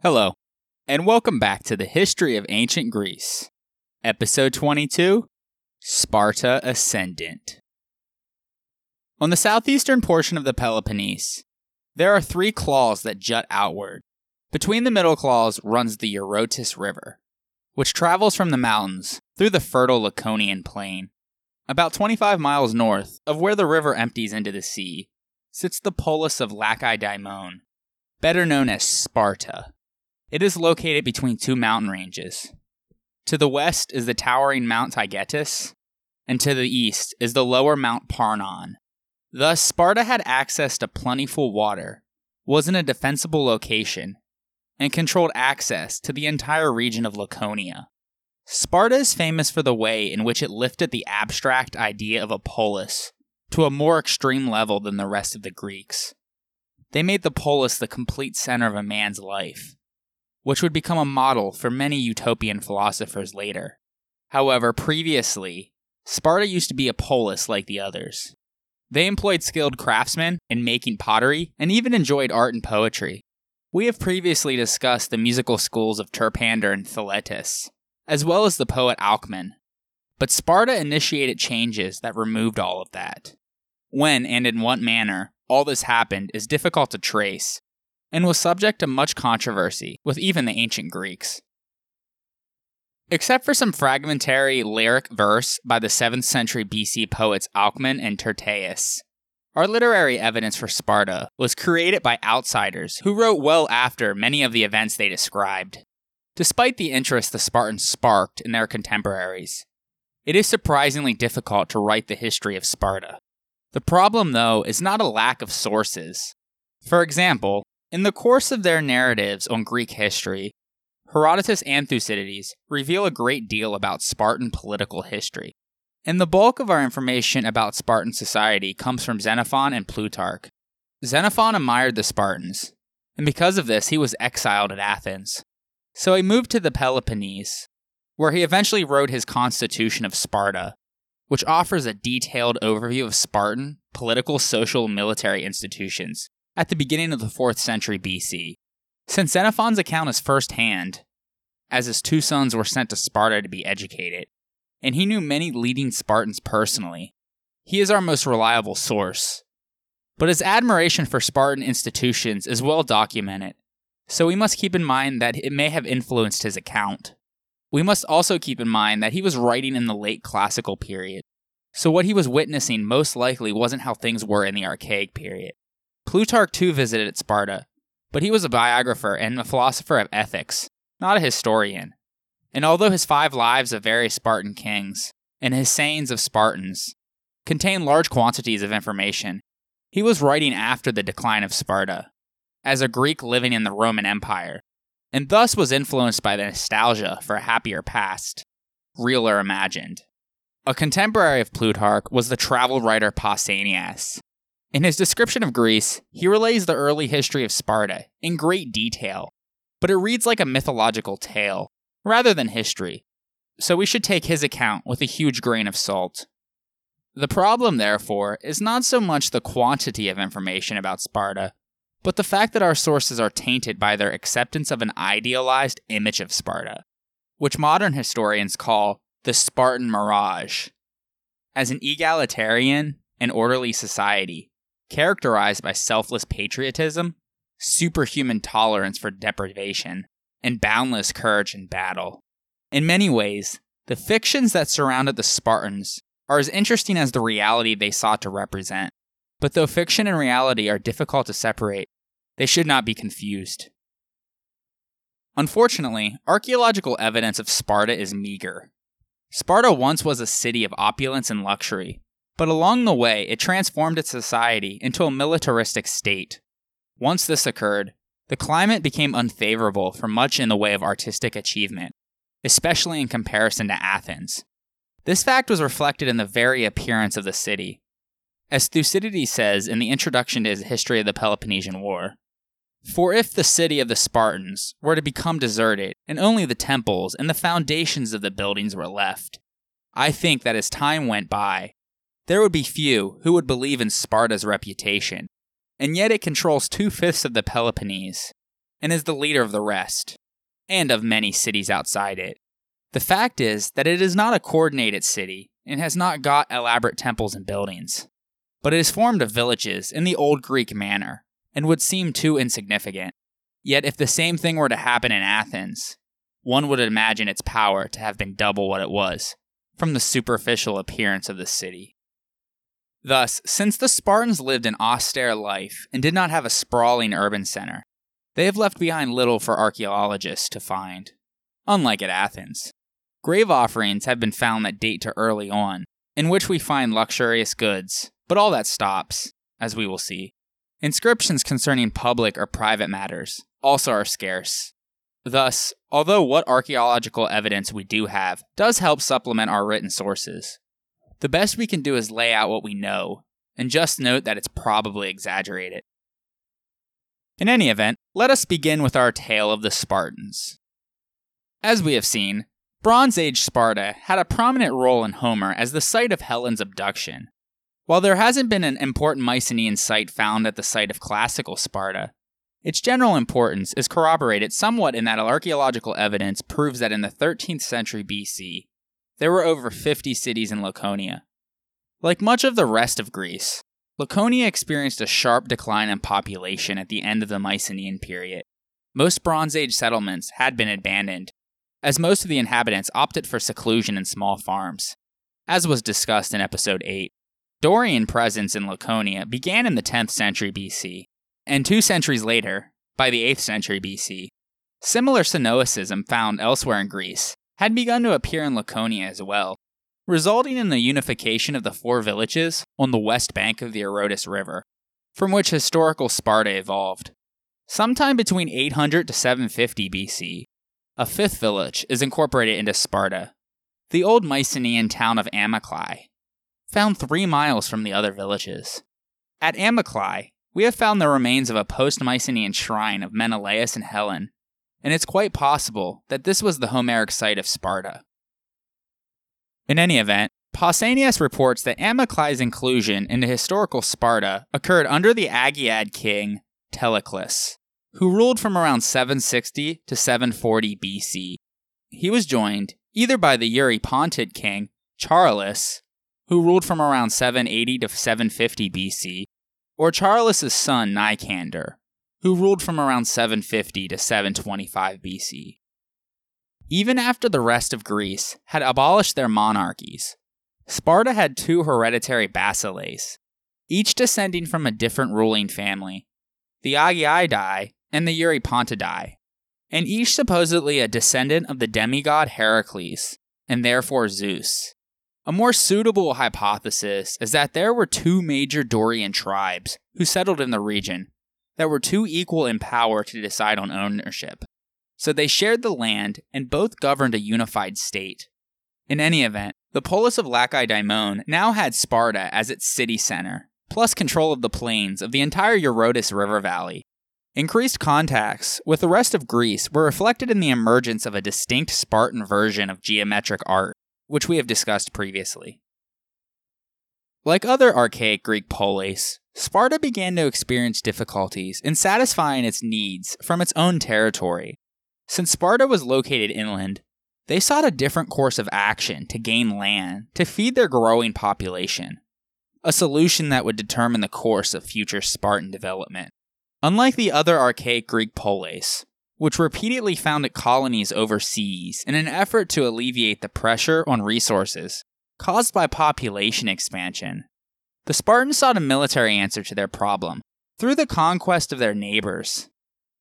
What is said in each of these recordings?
Hello, and welcome back to the History of Ancient Greece, Episode 22 Sparta Ascendant. On the southeastern portion of the Peloponnese, there are three claws that jut outward. Between the middle claws runs the Eurotas River, which travels from the mountains through the fertile Laconian plain. About 25 miles north of where the river empties into the sea sits the polis of Lacedaemon, better known as Sparta. It is located between two mountain ranges. To the west is the towering Mount Taygetus, and to the east is the lower Mount Parnon. Thus, Sparta had access to plentiful water, was in a defensible location, and controlled access to the entire region of Laconia. Sparta is famous for the way in which it lifted the abstract idea of a polis to a more extreme level than the rest of the Greeks. They made the polis the complete center of a man's life which would become a model for many utopian philosophers later. However, previously, Sparta used to be a polis like the others. They employed skilled craftsmen in making pottery and even enjoyed art and poetry. We have previously discussed the musical schools of Terpander and Thaletus, as well as the poet Alcman. But Sparta initiated changes that removed all of that. When and in what manner all this happened is difficult to trace, and was subject to much controversy with even the ancient Greeks. Except for some fragmentary lyric verse by the 7th century BC poets Alcman and Tyrtaeus, our literary evidence for Sparta was created by outsiders who wrote well after many of the events they described. Despite the interest the Spartans sparked in their contemporaries, it is surprisingly difficult to write the history of Sparta. The problem, though, is not a lack of sources. For example, in the course of their narratives on Greek history, Herodotus and Thucydides reveal a great deal about Spartan political history. And the bulk of our information about Spartan society comes from Xenophon and Plutarch. Xenophon admired the Spartans, and because of this, he was exiled at Athens. So he moved to the Peloponnese, where he eventually wrote his Constitution of Sparta, which offers a detailed overview of Spartan political, social, and military institutions at the beginning of the 4th century BC. Since Xenophon's account is firsthand, as his two sons were sent to Sparta to be educated, and he knew many leading Spartans personally, he is our most reliable source. But his admiration for Spartan institutions is well documented, so we must keep in mind that it may have influenced his account. We must also keep in mind that he was writing in the late classical period, so what he was witnessing most likely wasn't how things were in the archaic period. Plutarch too visited Sparta, but he was a biographer and a philosopher of ethics, not a historian. And although his five lives of various Spartan kings and his sayings of Spartans contain large quantities of information, he was writing after the decline of Sparta, as a Greek living in the Roman Empire, and thus was influenced by the nostalgia for a happier past, real or imagined. A contemporary of Plutarch was the travel writer Pausanias, in his description of Greece, he relays the early history of Sparta in great detail, but it reads like a mythological tale rather than history, so we should take his account with a huge grain of salt. The problem, therefore, is not so much the quantity of information about Sparta, but the fact that our sources are tainted by their acceptance of an idealized image of Sparta, which modern historians call the Spartan mirage. As an egalitarian and orderly society, characterized by selfless patriotism, superhuman tolerance for deprivation, and boundless courage in battle. In many ways, the fictions that surrounded the Spartans are as interesting as the reality they sought to represent. But though fiction and reality are difficult to separate, they should not be confused. Unfortunately, archaeological evidence of Sparta is meager. Sparta once was a city of opulence and luxury, but along the way, it transformed its society into a militaristic state. Once this occurred, the climate became unfavorable for much in the way of artistic achievement, especially in comparison to Athens. This fact was reflected in the very appearance of the city. As Thucydides says in the introduction to his History of the Peloponnesian War, For if the city of the Spartans were to become deserted and only the temples and the foundations of the buildings were left, I think that as time went by, there would be few who would believe in Sparta's reputation, and yet it controls two fifths of the Peloponnese and is the leader of the rest, and of many cities outside it. The fact is that it is not a coordinated city and has not got elaborate temples and buildings, but it is formed of villages in the old Greek manner and would seem too insignificant. Yet, if the same thing were to happen in Athens, one would imagine its power to have been double what it was, from the superficial appearance of the city. Thus, since the Spartans lived an austere life and did not have a sprawling urban center, they have left behind little for archaeologists to find, unlike at Athens. Grave offerings have been found that date to early on, in which we find luxurious goods, but all that stops, as we will see. Inscriptions concerning public or private matters also are scarce. Thus, although what archaeological evidence we do have does help supplement our written sources, the best we can do is lay out what we know, and just note that it's probably exaggerated. In any event, let us begin with our tale of the Spartans. As we have seen, Bronze Age Sparta had a prominent role in Homer as the site of Helen's abduction. While there hasn't been an important Mycenaean site found at the site of classical Sparta, its general importance is corroborated somewhat in that archaeological evidence proves that in the 13th century BC, there were over 50 cities in Laconia. Like much of the rest of Greece, Laconia experienced a sharp decline in population at the end of the Mycenaean period. Most Bronze Age settlements had been abandoned, as most of the inhabitants opted for seclusion in small farms. As was discussed in episode 8, Dorian presence in Laconia began in the 10th century BC, and two centuries later, by the 8th century BC, similar synoecism found elsewhere in Greece had begun to appear in Laconia as well, resulting in the unification of the four villages on the west bank of the Eurotas River, from which historical Sparta evolved. Sometime between 800 to 750 BC, a fifth village is incorporated into Sparta, the old Mycenaean town of Amyclae, found three miles from the other villages. At Amyclae, we have found the remains of a post Mycenaean shrine of Menelaus and Helen, and it's quite possible that this was the Homeric site of Sparta. In any event, Pausanias reports that Amyclae's inclusion into historical Sparta occurred under the Agiad king Teleclus, who ruled from around 760 to 740 BC. He was joined either by the Eurypontid king Charillus, who ruled from around 780 to 750 BC, or Charillus's son Nicander, who ruled from around 750 to 725 BC. Even after the rest of Greece had abolished their monarchies, Sparta had two hereditary basileis, each descending from a different ruling family the Agiadae and the Eurypontidae, and each supposedly a descendant of the demigod Heracles, and therefore Zeus. A more suitable hypothesis is that there were two major Dorian tribes who settled in the region that were too equal in power to decide on ownership. So they shared the land and both governed a unified state. In any event, the polis of Lacedaemon now had Sparta as its city center, plus control of the plains of the entire Eurotas River Valley, Increased contacts with the rest of Greece were reflected in the emergence of a distinct Spartan version of geometric art, which we have discussed previously. Like other archaic Greek polis, Sparta began to experience difficulties in satisfying its needs from its own territory. Since Sparta was located inland, they sought a different course of action to gain land to feed their growing population, a solution that would determine the course of future Spartan development. Unlike the other archaic Greek polis, which repeatedly founded colonies overseas in an effort to alleviate the pressure on resources caused by population expansion, the Spartans sought a military answer to their problem through the conquest of their neighbors.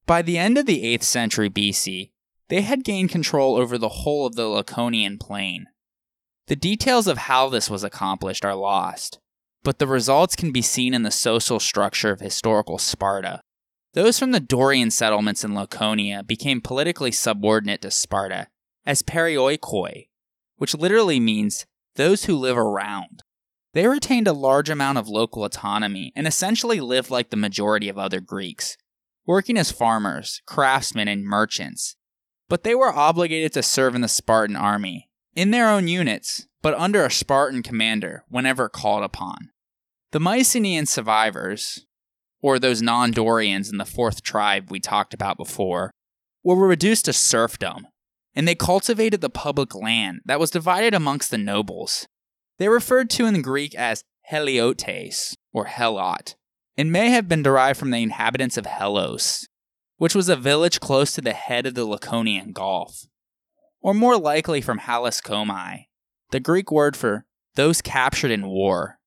By the end of the 8th century BC, they had gained control over the whole of the Laconian plain. The details of how this was accomplished are lost, but the results can be seen in the social structure of historical Sparta. Those from the Dorian settlements in Laconia became politically subordinate to Sparta as perioikoi, which literally means those who live around. They retained a large amount of local autonomy and essentially lived like the majority of other Greeks, working as farmers, craftsmen, and merchants, but they were obligated to serve in the Spartan army, in their own units, but under a Spartan commander whenever called upon. The Mycenaean survivors, or those non Dorians in the fourth tribe we talked about before, were reduced to serfdom, and they cultivated the public land that was divided amongst the nobles. They referred to in Greek as Heliotes, or Helot, and may have been derived from the inhabitants of Helos, which was a village close to the head of the Laconian Gulf, or more likely from Halis Komai, the Greek word for those captured in war.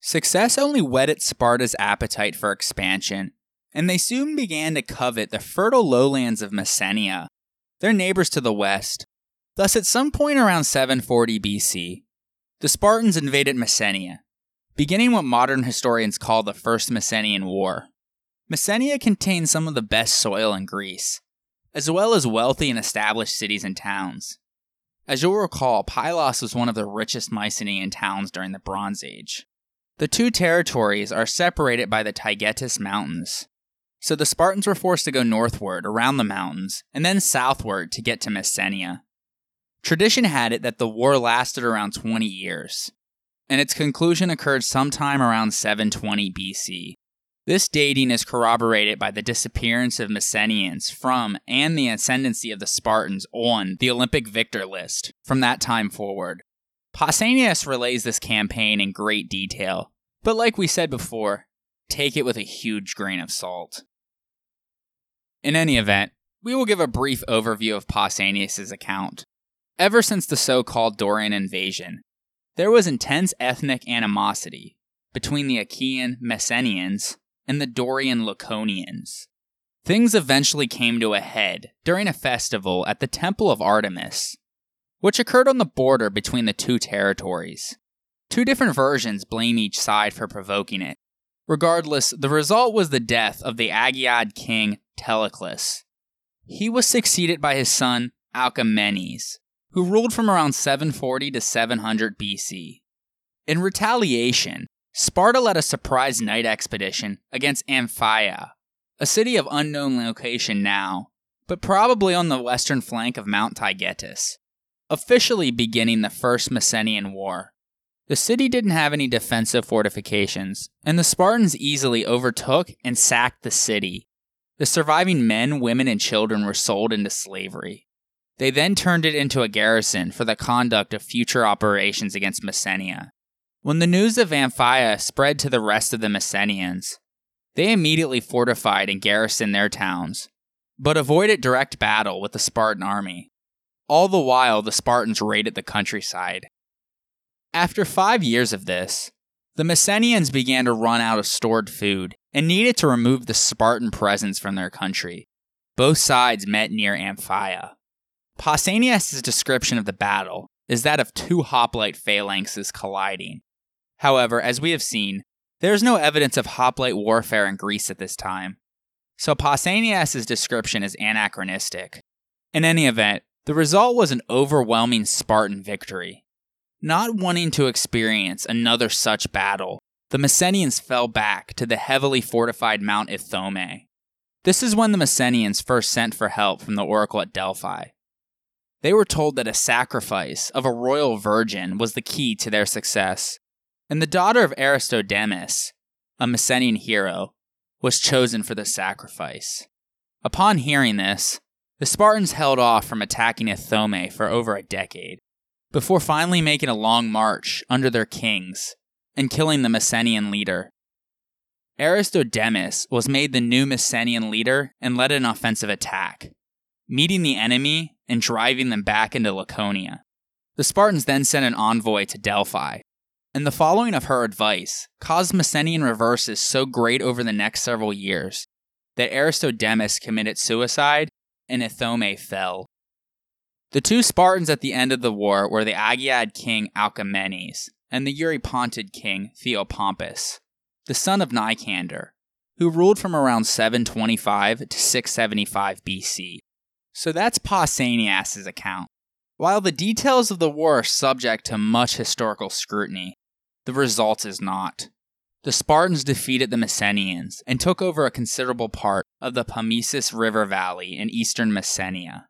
Success only whetted Sparta's appetite for expansion, and they soon began to covet the fertile lowlands of Messenia, their neighbors to the west. Thus, at some point around 740 BC, the Spartans invaded Messenia, beginning what modern historians call the First Messenian War. Messenia contained some of the best soil in Greece, as well as wealthy and established cities and towns. As you'll recall, Pylos was one of the richest Mycenaean towns during the Bronze Age. The two territories are separated by the Taygetus Mountains, so the Spartans were forced to go northward around the mountains and then southward to get to Messenia. Tradition had it that the war lasted around 20 years, and its conclusion occurred sometime around 720 BC. This dating is corroborated by the disappearance of Messenians from and the ascendancy of the Spartans on the Olympic victor list from that time forward. Pausanias relays this campaign in great detail, but like we said before, take it with a huge grain of salt. In any event, we will give a brief overview of Pausanias' account. Ever since the so called Dorian invasion, there was intense ethnic animosity between the Achaean Messenians and the Dorian Laconians. Things eventually came to a head during a festival at the Temple of Artemis, which occurred on the border between the two territories. Two different versions blame each side for provoking it. Regardless, the result was the death of the Agiad king Teleclus. He was succeeded by his son Alcamenes, who ruled from around 740 to 700 BC. In retaliation, Sparta led a surprise night expedition against Ampheia, a city of unknown location now, but probably on the western flank of Mount Taygetus, officially beginning the First Messenian War. The city didn't have any defensive fortifications, and the Spartans easily overtook and sacked the city. The surviving men, women, and children were sold into slavery. They then turned it into a garrison for the conduct of future operations against Messenia. When the news of Ampheia spread to the rest of the Messenians, they immediately fortified and garrisoned their towns, but avoided direct battle with the Spartan army. All the while, the Spartans raided the countryside. After five years of this, the Messenians began to run out of stored food and needed to remove the Spartan presence from their country. Both sides met near Ampheia. Pausanias' description of the battle is that of two hoplite phalanxes colliding. However, as we have seen, there is no evidence of hoplite warfare in Greece at this time, so Pausanias' description is anachronistic. In any event, the result was an overwhelming Spartan victory. Not wanting to experience another such battle, the Messenians fell back to the heavily fortified Mount Ithome. This is when the Messenians first sent for help from the oracle at Delphi. They were told that a sacrifice of a royal virgin was the key to their success, and the daughter of Aristodemus, a Messenian hero, was chosen for the sacrifice. Upon hearing this, the Spartans held off from attacking Ithome for over a decade, before finally making a long march under their kings and killing the Messenian leader. Aristodemus was made the new Messenian leader and led an offensive attack, meeting the enemy and driving them back into Laconia. The Spartans then sent an envoy to Delphi, and the following of her advice caused Messenian reverses so great over the next several years that Aristodemus committed suicide and Ithome fell. The two Spartans at the end of the war were the Agiad king Alcamenes and the Eurypontid king Theopompus, the son of Nicander, who ruled from around 725 to 675 BC. So that's Pausanias' account. While the details of the war are subject to much historical scrutiny, the result is not. the Spartans defeated the Messenians and took over a considerable part of the Pamisos River Valley in eastern Messenia.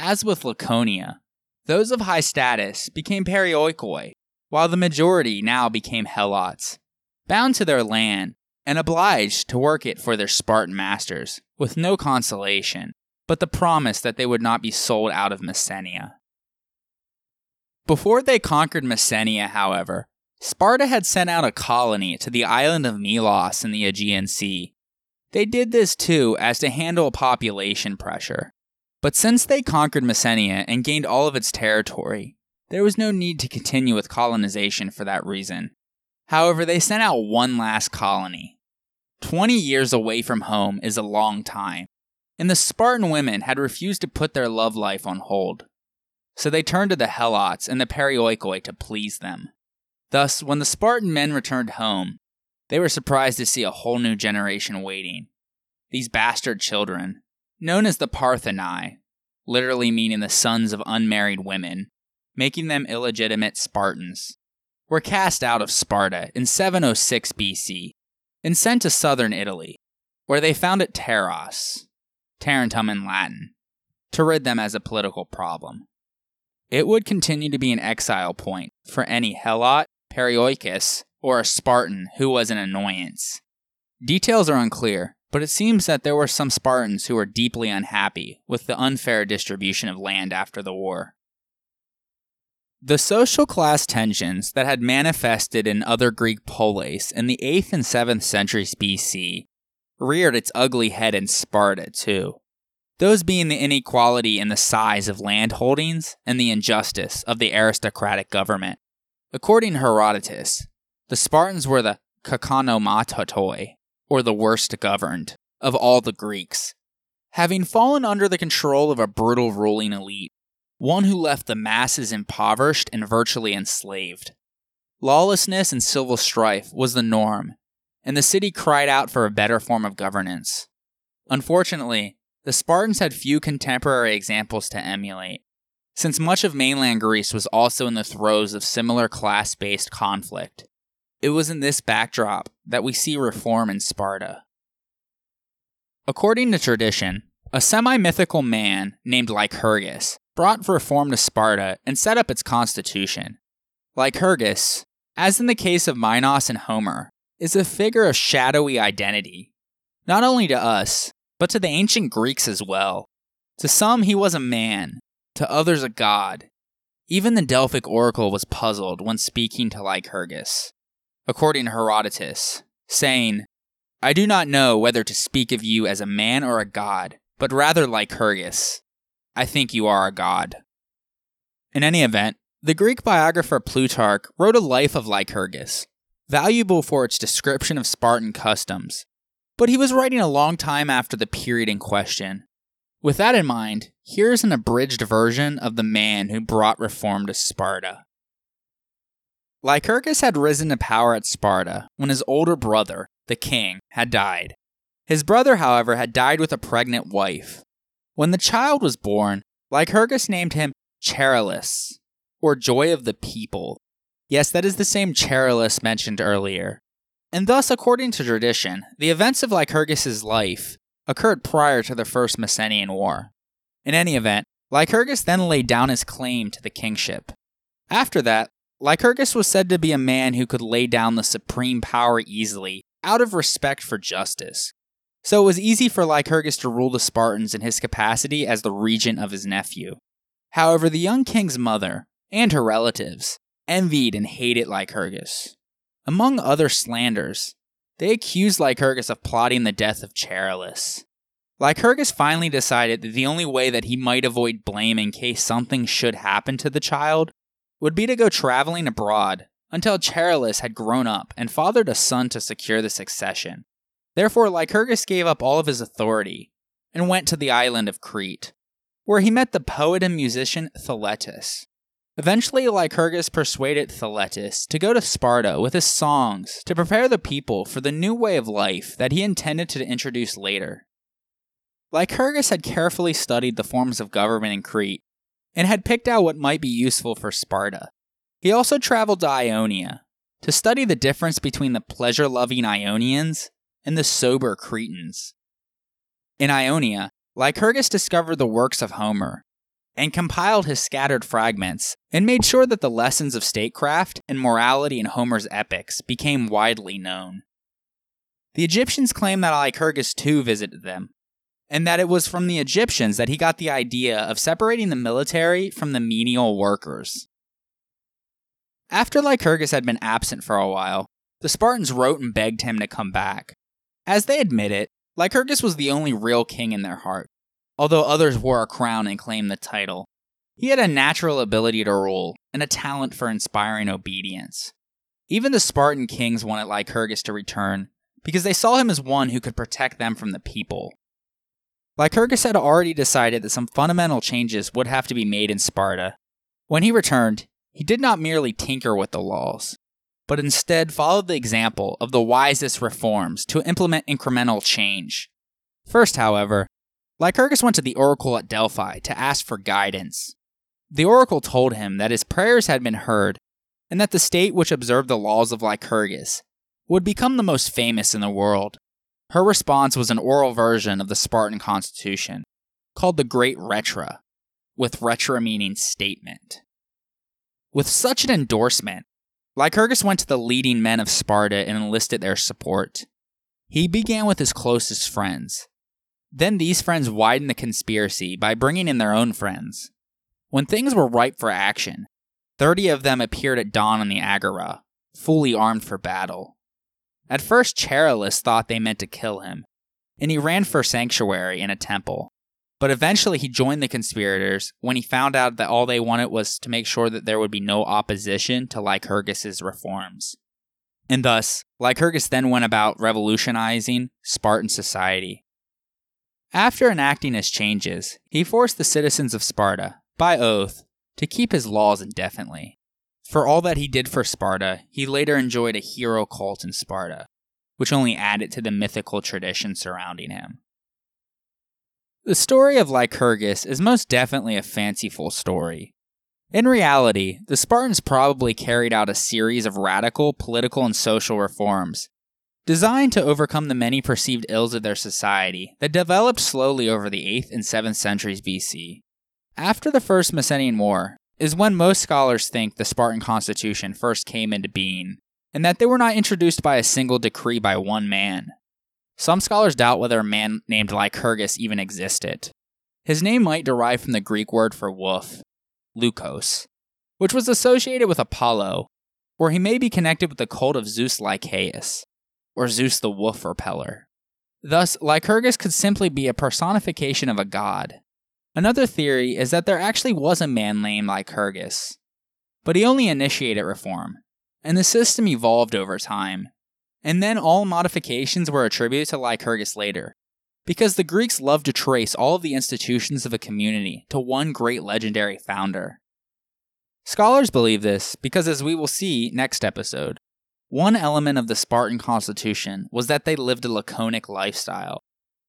As with Laconia, those of high status became perioikoi, while the majority now became helots, bound to their land and obliged to work it for their Spartan masters, with no consolation, but the promise that they would not be sold out of Messenia. Before they conquered Messenia, however, Sparta had sent out a colony to the island of Melos in the Aegean Sea. They did this too as to handle population pressure. But since they conquered Messenia and gained all of its territory, there was no need to continue with colonization for that reason. However, they sent out one last colony. 20 years away from home is a long time, and the Spartan women had refused to put their love life on hold. So they turned to the Helots and the Perioikoi to please them. Thus, when the Spartan men returned home, they were surprised to see a whole new generation waiting. These bastard children, known as the Partheniae, literally meaning the sons of unmarried women, making them illegitimate Spartans, were cast out of Sparta in 706 BC and sent to southern Italy, where they founded Taros, Tarentum in Latin, to rid them as a political problem. It would continue to be an exile point for any Helot, Perioikos, or a Spartan who was an annoyance. Details are unclear, but it seems that there were some Spartans who were deeply unhappy with the unfair distribution of land after the war. The social class tensions that had manifested in other Greek polis in the 8th and 7th centuries BC reared its ugly head in Sparta, too. Those being the inequality in the size of land holdings and the injustice of the aristocratic government. According to Herodotus, the Spartans were the kakonomotatoi, or the worst governed, of all the Greeks, having fallen under the control of a brutal ruling elite, one who left the masses impoverished and virtually enslaved. Lawlessness and civil strife was the norm, and the city cried out for a better form of governance. Unfortunately, the Spartans had few contemporary examples to emulate, since much of mainland Greece was also in the throes of similar class based conflict. It was in this backdrop that we see reform in Sparta. According to tradition, a semi mythical man named Lycurgus brought reform to Sparta and set up its constitution. Lycurgus, as in the case of Minos and Homer, is a figure of shadowy identity, not only to us, but to the ancient Greeks as well. To some, he was a man, to others, a god. Even the Delphic oracle was puzzled when speaking to Lycurgus according to Herodotus, saying, I do not know whether to speak of you as a man or a god, but rather Lycurgus. I think you are a god. In any event, the Greek biographer Plutarch wrote a life of Lycurgus, valuable for its description of Spartan customs, but he was writing a long time after the period in question. With that in mind, here is an abridged version of the man who brought reform to Sparta. Lycurgus had risen to power at Sparta when his older brother, the king, had died. His brother, however, had died with a pregnant wife. When the child was born, Lycurgus named him Charillus, or Joy of the People. Yes, that is the same Charillus mentioned earlier. And thus, according to tradition, the events of Lycurgus's life occurred prior to the First Messenian War. In any event, Lycurgus then laid down his claim to the kingship. After that, Lycurgus was said to be a man who could lay down the supreme power easily, out of respect for justice. So it was easy for Lycurgus to rule the Spartans in his capacity as the regent of his nephew. However, the young king's mother, and her relatives, envied and hated Lycurgus. Among other slanders, they accused Lycurgus of plotting the death of Charillus. Lycurgus finally decided that the only way that he might avoid blame in case something should happen to the child would be to go traveling abroad until Charillus had grown up and fathered a son to secure the succession. Therefore, Lycurgus gave up all of his authority and went to the island of Crete, where he met the poet and musician Thaletus. Eventually, Lycurgus persuaded Thaletus to go to Sparta with his songs to prepare the people for the new way of life that he intended to introduce later. Lycurgus had carefully studied the forms of government in Crete and had picked out what might be useful for Sparta. He also traveled to Ionia, to study the difference between the pleasure loving Ionians and the sober Cretans. In Ionia, Lycurgus discovered the works of Homer and compiled his scattered fragments and made sure that the lessons of statecraft and morality in Homer's epics became widely known. The Egyptians claim that Lycurgus too visited them, and that it was from the Egyptians that he got the idea of separating the military from the menial workers. After Lycurgus had been absent for a while, the Spartans wrote and begged him to come back. As they admit it, Lycurgus was the only real king in their heart, although others wore a crown and claimed the title. He had a natural ability to rule and a talent for inspiring obedience. Even the Spartan kings wanted Lycurgus to return because they saw him as one who could protect them from the people. Lycurgus had already decided that some fundamental changes would have to be made in Sparta. When he returned, he did not merely tinker with the laws, but instead followed the example of the wisest reforms to implement incremental change. First, however, Lycurgus went to the oracle at Delphi to ask for guidance. The oracle told him that his prayers had been heard, and that the state which observed the laws of Lycurgus would become the most famous in the world. Her response was an oral version of the Spartan constitution, called the Great Rhetra, with Rhetra meaning statement. With such an endorsement, Lycurgus went to the leading men of Sparta and enlisted their support. He began with his closest friends. Then these friends widened the conspiracy by bringing in their own friends. When things were ripe for action, 30 of them appeared at dawn on the Agora, fully armed for battle. At first, Charillus thought they meant to kill him, and he ran for sanctuary in a temple. But eventually he joined the conspirators when he found out that all they wanted was to make sure that there would be no opposition to Lycurgus's reforms. And thus, Lycurgus then went about revolutionizing Spartan society. After enacting his changes, he forced the citizens of Sparta, by oath, to keep his laws indefinitely. For all that he did for Sparta, he later enjoyed a hero cult in Sparta, which only added to the mythical tradition surrounding him. The story of Lycurgus is most definitely a fanciful story. In reality, the Spartans probably carried out a series of radical political and social reforms designed to overcome the many perceived ills of their society that developed slowly over the 8th and 7th centuries BC. After the First Messenian War is when most scholars think the Spartan constitution first came into being, and that they were not introduced by a single decree by one man, some scholars doubt whether a man named Lycurgus even existed. His name might derive from the Greek word for wolf, Lukos, which was associated with Apollo, or he may be connected with the cult of Zeus Lycaeus, or Zeus the wolf repeller. Thus, Lycurgus could simply be a personification of a god. Another theory is that there actually was a man named Lycurgus, but he only initiated reform, and the system evolved over time and then all modifications were attributed to Lycurgus later, because the Greeks loved to trace all of the institutions of a community to one great legendary founder. Scholars believe this because, as we will see next episode, one element of the Spartan constitution was that they lived a laconic lifestyle,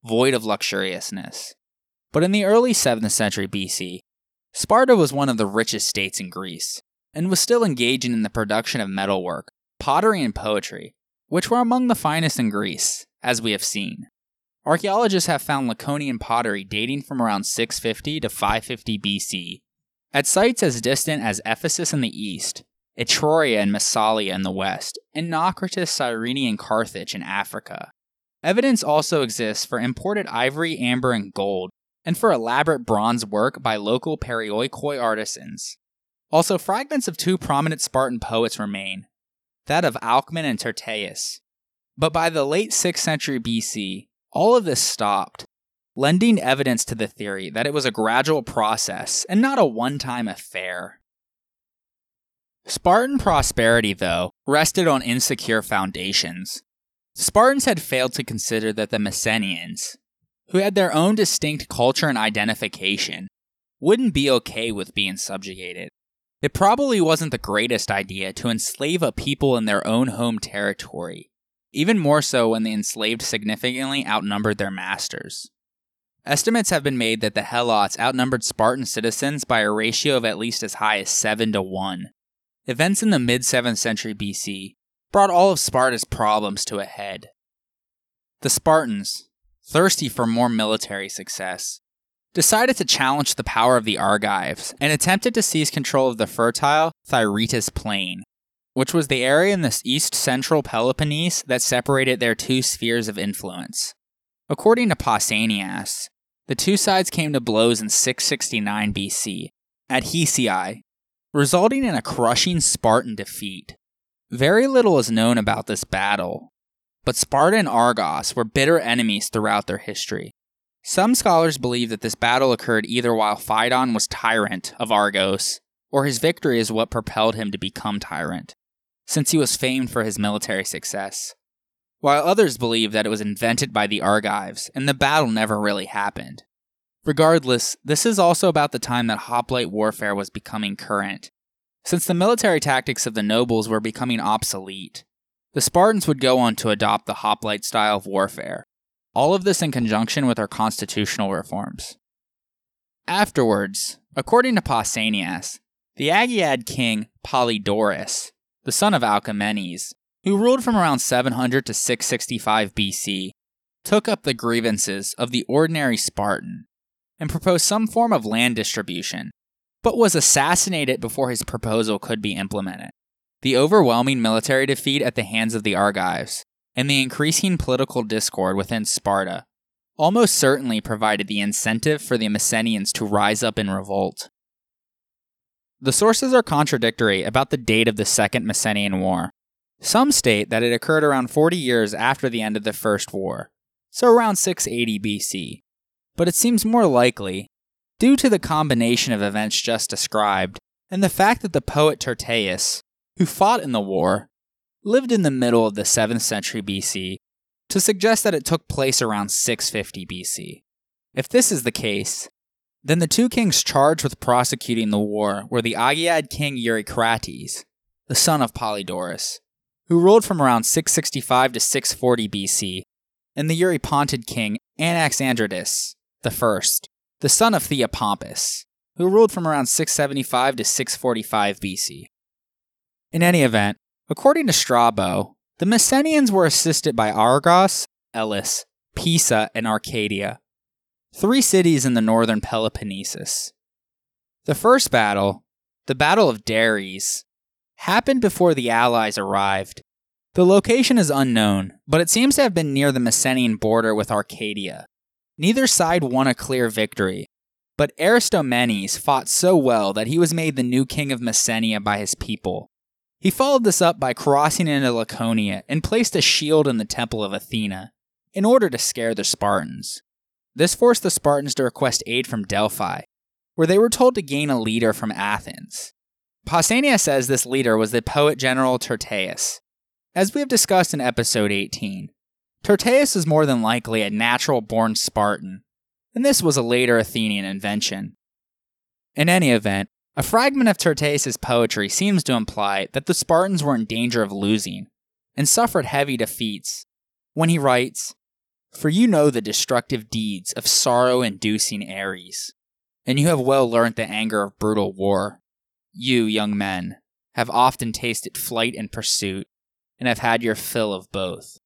void of luxuriousness. But in the early 7th century BC, Sparta was one of the richest states in Greece, and was still engaging in the production of metalwork, pottery, and poetry, which were among the finest in Greece, as we have seen. Archaeologists have found Laconian pottery dating from around 650 to 550 BC, at sites as distant as Ephesus in the east, Etruria and Massalia in the west, and Naucratis, Cyrene, and Carthage in Africa. Evidence also exists for imported ivory, amber, and gold, and for elaborate bronze work by local Perioikoi artisans. Also, fragments of two prominent Spartan poets remain that of Alcman and Tyrtaeus. But by the late 6th century BC, all of this stopped, lending evidence to the theory that it was a gradual process and not a one time affair. Spartan prosperity, though, rested on insecure foundations. Spartans had failed to consider that the Messenians, who had their own distinct culture and identification, wouldn't be okay with being subjugated. It probably wasn't the greatest idea to enslave a people in their own home territory, even more so when the enslaved significantly outnumbered their masters. Estimates have been made that the Helots outnumbered Spartan citizens by a ratio of at least as high as 7 to 1. Events in the mid 7th century BC brought all of Sparta's problems to a head. The Spartans, thirsty for more military success, decided to challenge the power of the Argives and attempted to seize control of the fertile Thyreatis Plain, which was the area in the east central Peloponnese that separated their two spheres of influence. According to Pausanias, the two sides came to blows in 669 BC at Hysiae, resulting in a crushing Spartan defeat. Very little is known about this battle, but Sparta and Argos were bitter enemies throughout their history. Some scholars believe that this battle occurred either while Pheidon was tyrant of Argos, or his victory is what propelled him to become tyrant, since he was famed for his military success while others believe that it was invented by the Argives and the battle never really happened. Regardless, this is also about the time that hoplite warfare was becoming current. Since the military tactics of the nobles were becoming obsolete, the Spartans would go on to adopt the hoplite style of warfare, all of this in conjunction with their constitutional reforms. Afterwards, according to Pausanias, the Agiad king Polydorus, the son of Alcamenes, who ruled from around 700 to 665 BC, took up the grievances of the ordinary Spartan and proposed some form of land distribution, but was assassinated before his proposal could be implemented. The overwhelming military defeat at the hands of the Argives and the increasing political discord within Sparta almost certainly provided the incentive for the Messenians to rise up in revolt. The sources are contradictory about the date of the Second Messenian War, some state that it occurred around 40 years after the end of the First War, so around 680 BC. But it seems more likely, due to the combination of events just described, and the fact that the poet Tyrtaeus, who fought in the war, lived in the middle of the 7th century BC, to suggest that it took place around 650 BC. If this is the case, then the two kings charged with prosecuting the war were the Agiad king Eurycrates, the son of Polydorus, who ruled from around 665 to 640 BC, and the Eurypontid king Anaxandridas I, the son of Theopompus, who ruled from around 675 to 645 BC. In any event, according to Strabo, the Messenians were assisted by Argos, Elis, Pisa, and Arcadia, three cities in the northern Peloponnesus. The first battle, the Battle of Derae, happened before the Allies arrived. The location is unknown, but it seems to have been near the Messenian border with Arcadia. Neither side won a clear victory, but Aristomenes fought so well that he was made the new king of Messenia by his people. He followed this up by crossing into Laconia and placed a shield in the temple of Athena, in order to scare the Spartans. This forced the Spartans to request aid from Delphi, where they were told to gain a leader from Athens. Pausanias says this leader was the poet general Tyrtaeus. As we have discussed in episode 18, Tyrtaeus is more than likely a natural born Spartan, and this was a later Athenian invention. In any event, a fragment of Tyrtaeus' poetry seems to imply that the Spartans were in danger of losing and suffered heavy defeats when he writes, For you know the destructive deeds of sorrow inducing Ares, and you have well learnt the anger of brutal war. You, young men, have often tasted flight and pursuit, and have had your fill of both.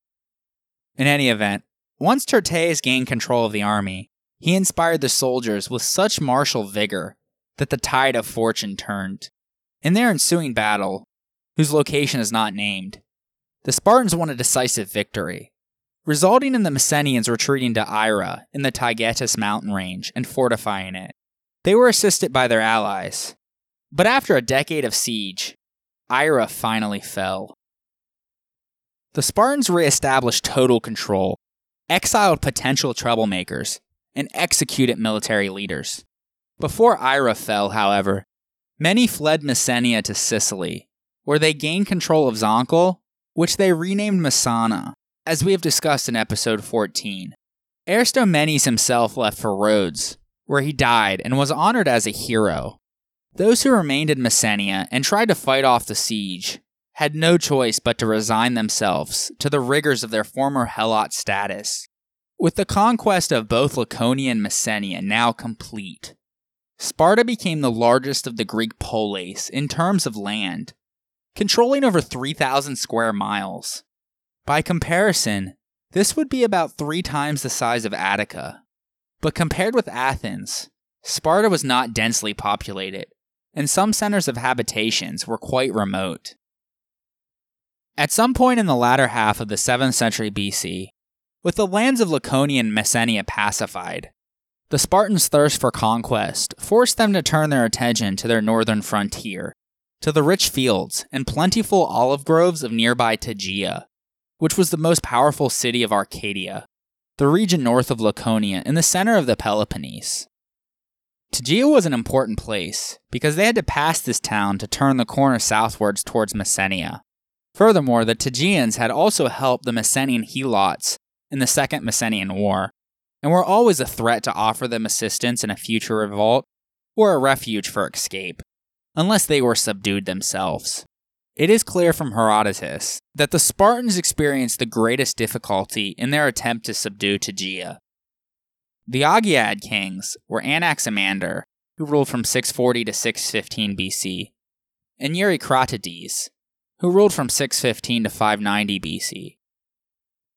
In any event, once Tyrtaeus gained control of the army, he inspired the soldiers with such martial vigor that the tide of fortune turned. In their ensuing battle, whose location is not named, the Spartans won a decisive victory, resulting in the Messenians retreating to Ira in the Taygetus mountain range and fortifying it. They were assisted by their allies, but after a decade of siege, Ira finally fell. The Spartans reestablished total control, exiled potential troublemakers, and executed military leaders. Before Ira fell, however, many fled Messenia to Sicily, where they gained control of Zancle, which they renamed Messana, as we have discussed in episode 14. Aristomenes himself left for Rhodes, where he died and was honored as a hero. Those who remained in Messenia and tried to fight off the siege had no choice but to resign themselves to the rigors of their former Helot status. With the conquest of both Laconia and Messenia now complete, Sparta became the largest of the Greek polis in terms of land, controlling over 3,000 square miles. By comparison, this would be about three times the size of Attica. But compared with Athens, Sparta was not densely populated, and some centers of habitations were quite remote. At some point in the latter half of the 7th century BC, with the lands of Laconia and Messenia pacified, the Spartans' thirst for conquest forced them to turn their attention to their northern frontier, to the rich fields and plentiful olive groves of nearby Tegea, which was the most powerful city of Arcadia, the region north of Laconia in the center of the Peloponnese. Tegea was an important place because they had to pass this town to turn the corner southwards towards Messenia. Furthermore, the Tegeans had also helped the Messenian Helots in the Second Messenian War, and were always a threat to offer them assistance in a future revolt or a refuge for escape, unless they were subdued themselves. It is clear from Herodotus that the Spartans experienced the greatest difficulty in their attempt to subdue Tegea. The Agiad kings were Anaximander, who ruled from 640 to 615 BC, and Eurycratides, who ruled from 615 to 590 BC.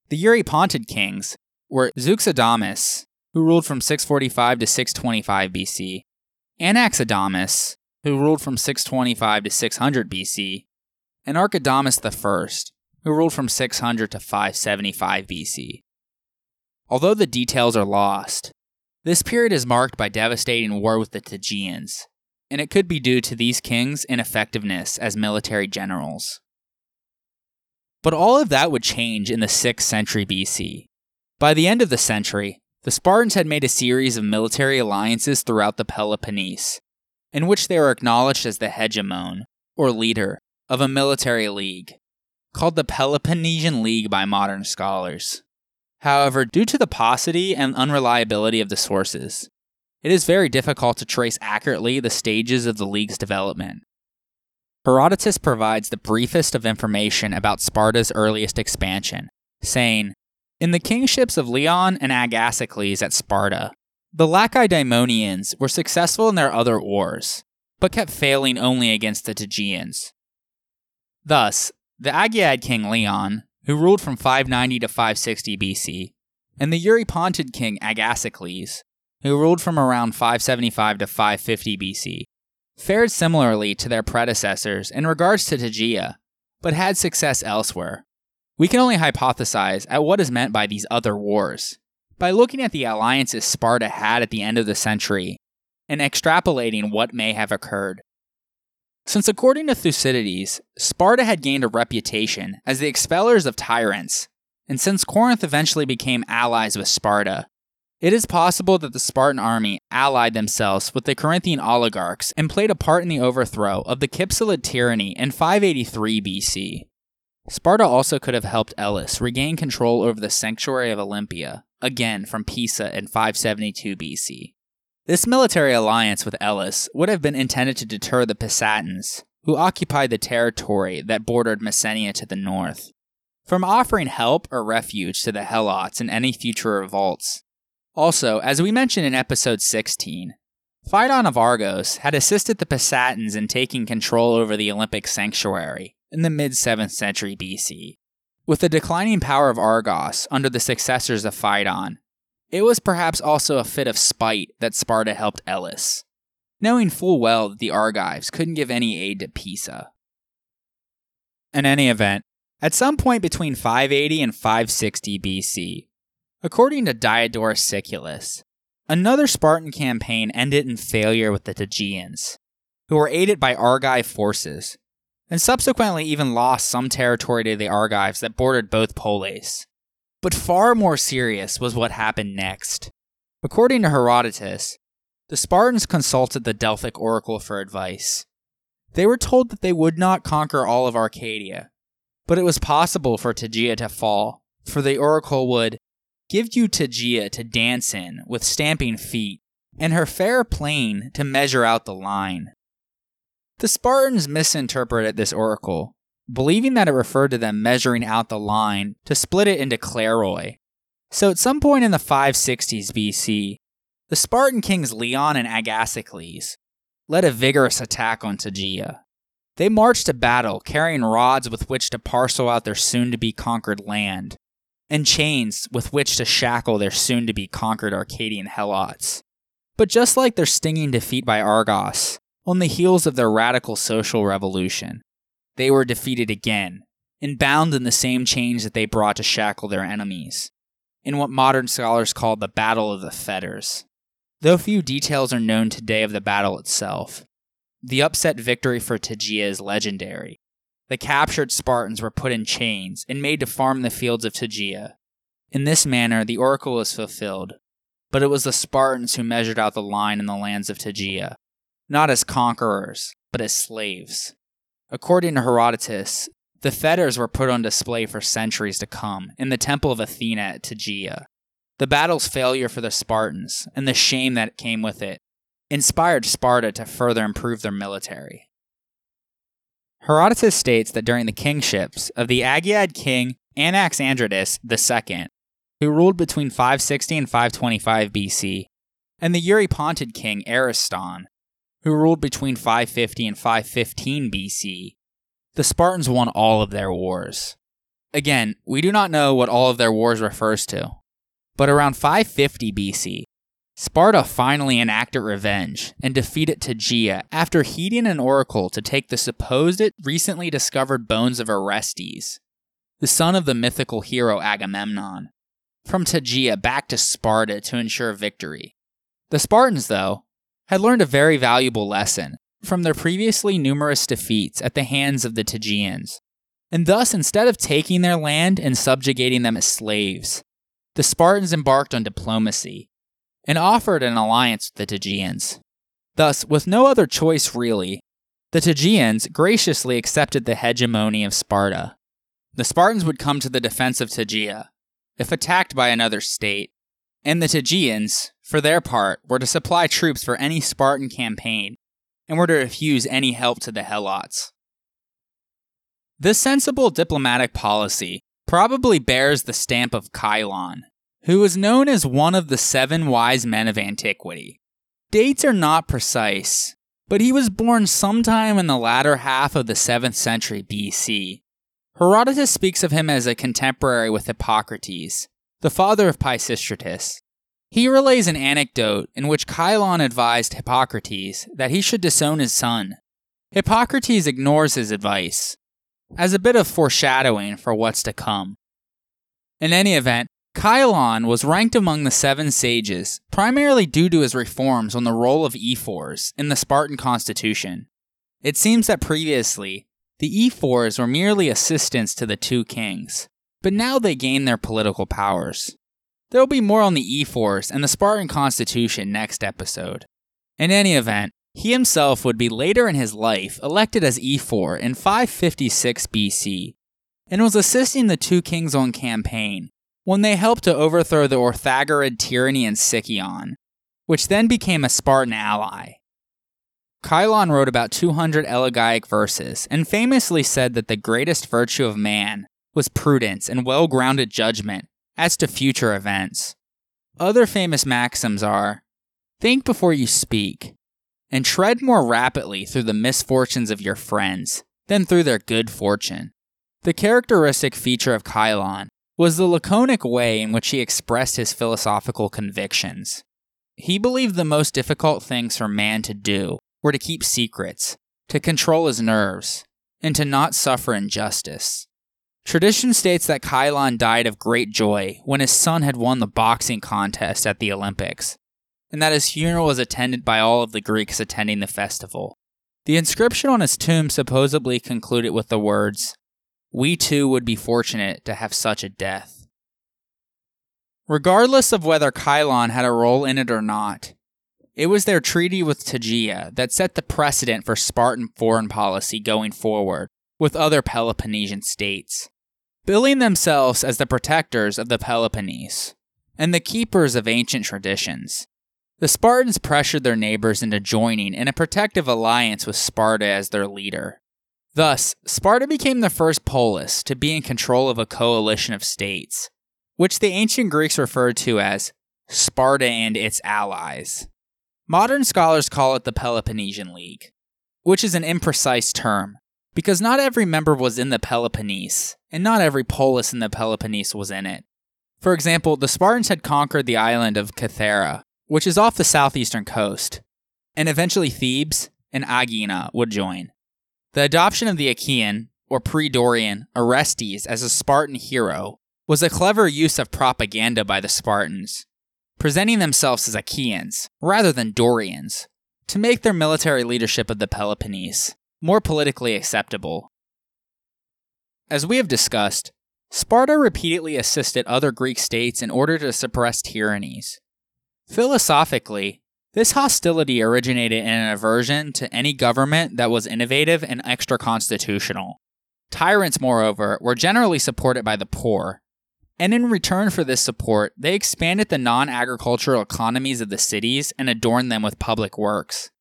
The Eurypontid kings were Zeuxodamus, who ruled from 645 to 625 BC, Anaxidamus, who ruled from 625 to 600 BC, and Archidamus I, who ruled from 600 to 575 BC. Although the details are lost, this period is marked by devastating war with the Tegeans, and it could be due to these kings' ineffectiveness as military generals. But all of that would change in the 6th century BC. By the end of the century, the Spartans had made a series of military alliances throughout the Peloponnese, in which they were acknowledged as the hegemon, or leader, of a military league, called the Peloponnesian League by modern scholars. However, due to the paucity and unreliability of the sources, it is very difficult to trace accurately the stages of the league's development. Herodotus provides the briefest of information about Sparta's earliest expansion, saying, In the kingships of Leon and Agasicles at Sparta, the Lacedaemonians were successful in their other wars, but kept failing only against the Tegeans. Thus, the Agiad king Leon, who ruled from 590 to 560 BC, and the Eurypontid king Agasicles, who ruled from around 575 to 550 BC, fared similarly to their predecessors in regards to Tegea, but had success elsewhere. We can only hypothesize at what is meant by these other wars by looking at the alliances Sparta had at the end of the century and extrapolating what may have occurred. Since according to Thucydides, Sparta had gained a reputation as the expellers of tyrants, and since Corinth eventually became allies with Sparta, it is possible that the Spartan army allied themselves with the Corinthian oligarchs and played a part in the overthrow of the Cypselid tyranny in 583 BC. Sparta also could have helped Elis regain control over the sanctuary of Olympia, again from Pisa in 572 BC. This military alliance with Elis would have been intended to deter the Pisatans, who occupied the territory that bordered Messenia to the north, from offering help or refuge to the Helots in any future revolts. Also, as we mentioned in episode 16, Pheidon of Argos had assisted the Pisatans in taking control over the Olympic sanctuary in the mid 7th century BC. With the declining power of Argos under the successors of Pheidon, it was perhaps also a fit of spite that Sparta helped Elis, knowing full well that the Argives couldn't give any aid to Pisa. In any event, at some point between 580 and 560 BC, according to Diodorus Siculus, another Spartan campaign ended in failure with the Tegeans, who were aided by Argive forces, and subsequently even lost some territory to the Argives that bordered both polis. But far more serious was what happened next. According to Herodotus, the Spartans consulted the Delphic oracle for advice. They were told that they would not conquer all of Arcadia, but it was possible for Tegea to fall, for the oracle would give you Tegea to dance in with stamping feet, and her fair plain to measure out the line. The Spartans misinterpreted this oracle, believing that it referred to them measuring out the line to split it into Kleroi. So at some point in the 560s BC, the Spartan kings Leon and Agasicles led a vigorous attack on Tegea. They marched to battle carrying rods with which to parcel out their soon to be conquered land, and chains with which to shackle their soon to be conquered Arcadian helots. But just like their stinging defeat by Argos, on the heels of their radical social revolution, they were defeated again and bound in the same chains that they brought to shackle their enemies, in what modern scholars call the Battle of the Fetters. Though few details are known today of the battle itself, the upset victory for Tegea is legendary. The captured Spartans were put in chains and made to farm the fields of Tegea. In this manner, the oracle was fulfilled, but it was the Spartans who measured out the line in the lands of Tegea, not as conquerors, but as slaves. According to Herodotus, the fetters were put on display for centuries to come in the temple of Athena at Tegea. The battle's failure for the Spartans, and the shame that came with it, inspired Sparta to further improve their military. Herodotus states that during the kingships of the Agiad king Anaxandridas II, who ruled between 560 and 525 BC, and the Eurypontid king Ariston, who ruled between 550 and 515 BC, the Spartans won all of their wars. Again, we do not know what all of their wars refers to, but around 550 BC, Sparta finally enacted revenge and defeated Tegea after heeding an oracle to take the supposed recently discovered bones of Orestes, the son of the mythical hero Agamemnon, from Tegea back to Sparta to ensure victory. The Spartans, though, had learned a very valuable lesson from their previously numerous defeats at the hands of the Tegeans, and thus instead of taking their land and subjugating them as slaves, the Spartans embarked on diplomacy and offered an alliance with the Tegeans. Thus, with no other choice really, the Tegeans graciously accepted the hegemony of Sparta. The Spartans would come to the defense of Tegea if attacked by another state, and the Tegeans, for their part, were to supply troops for any Spartan campaign and were to refuse any help to the Helots. This sensible diplomatic policy probably bears the stamp of Chilon, who was known as one of the seven wise men of antiquity. Dates are not precise, but he was born sometime in the latter half of the 7th century BC. Herodotus speaks of him as a contemporary with Hippocrates, the father of Pisistratus. He relays an anecdote in which Chilon advised Hippocrates that he should disown his son. Hippocrates ignores his advice, as a bit of foreshadowing for what's to come. In any event, Chilon was ranked among the seven sages, primarily due to his reforms on the role of ephors in the Spartan constitution. It seems that previously, the ephors were merely assistants to the two kings, but now they gain their political powers. There will be more on the ephors and the Spartan constitution next episode. In any event, he himself would be later in his life elected as ephor in 556 BC, and was assisting the two kings on campaign when they helped to overthrow the Orthagorid tyranny in Sicyon, which then became a Spartan ally. Chilon wrote about 200 elegiac verses and famously said that the greatest virtue of man was prudence and well grounded judgment as to future events. Other famous maxims are think before you speak, and tread more rapidly through the misfortunes of your friends than through their good fortune. The characteristic feature of Chilon was the laconic way in which he expressed his philosophical convictions. He believed the most difficult things for man to do were to keep secrets, to control his nerves, and to not suffer injustice. Tradition states that Chilon died of great joy when his son had won the boxing contest at the Olympics, and that his funeral was attended by all of the Greeks attending the festival. The inscription on his tomb supposedly concluded with the words, we too would be fortunate to have such a death. Regardless of whether Chilon had a role in it or not, it was their treaty with Tegea that set the precedent for Spartan foreign policy going forward with other Peloponnesian states, billing themselves as the protectors of the Peloponnese and the keepers of ancient traditions. The Spartans pressured their neighbors into joining in a protective alliance with Sparta as their leader. Thus, Sparta became the first polis to be in control of a coalition of states, which the ancient Greeks referred to as Sparta and its allies. Modern scholars call it the Peloponnesian League, which is an imprecise term, because not every member was in the Peloponnese, and not every polis in the Peloponnese was in it. For example, the Spartans had conquered the island of Kythera, which is off the southeastern coast, and eventually Thebes and Aegina would join. The adoption of the Achaean, or pre Dorian, Orestes as a Spartan hero was a clever use of propaganda by the Spartans, presenting themselves as Achaeans rather than Dorians to make their military leadership of the Peloponnese more politically acceptable. As we have discussed, Sparta repeatedly assisted other Greek states in order to suppress tyrannies. Philosophically, this hostility originated in an aversion to any government that was innovative and extra constitutional. Tyrants, moreover, were generally supported by the poor, and in return for this support, they expanded the non agricultural economies of the cities and adorned them with public works.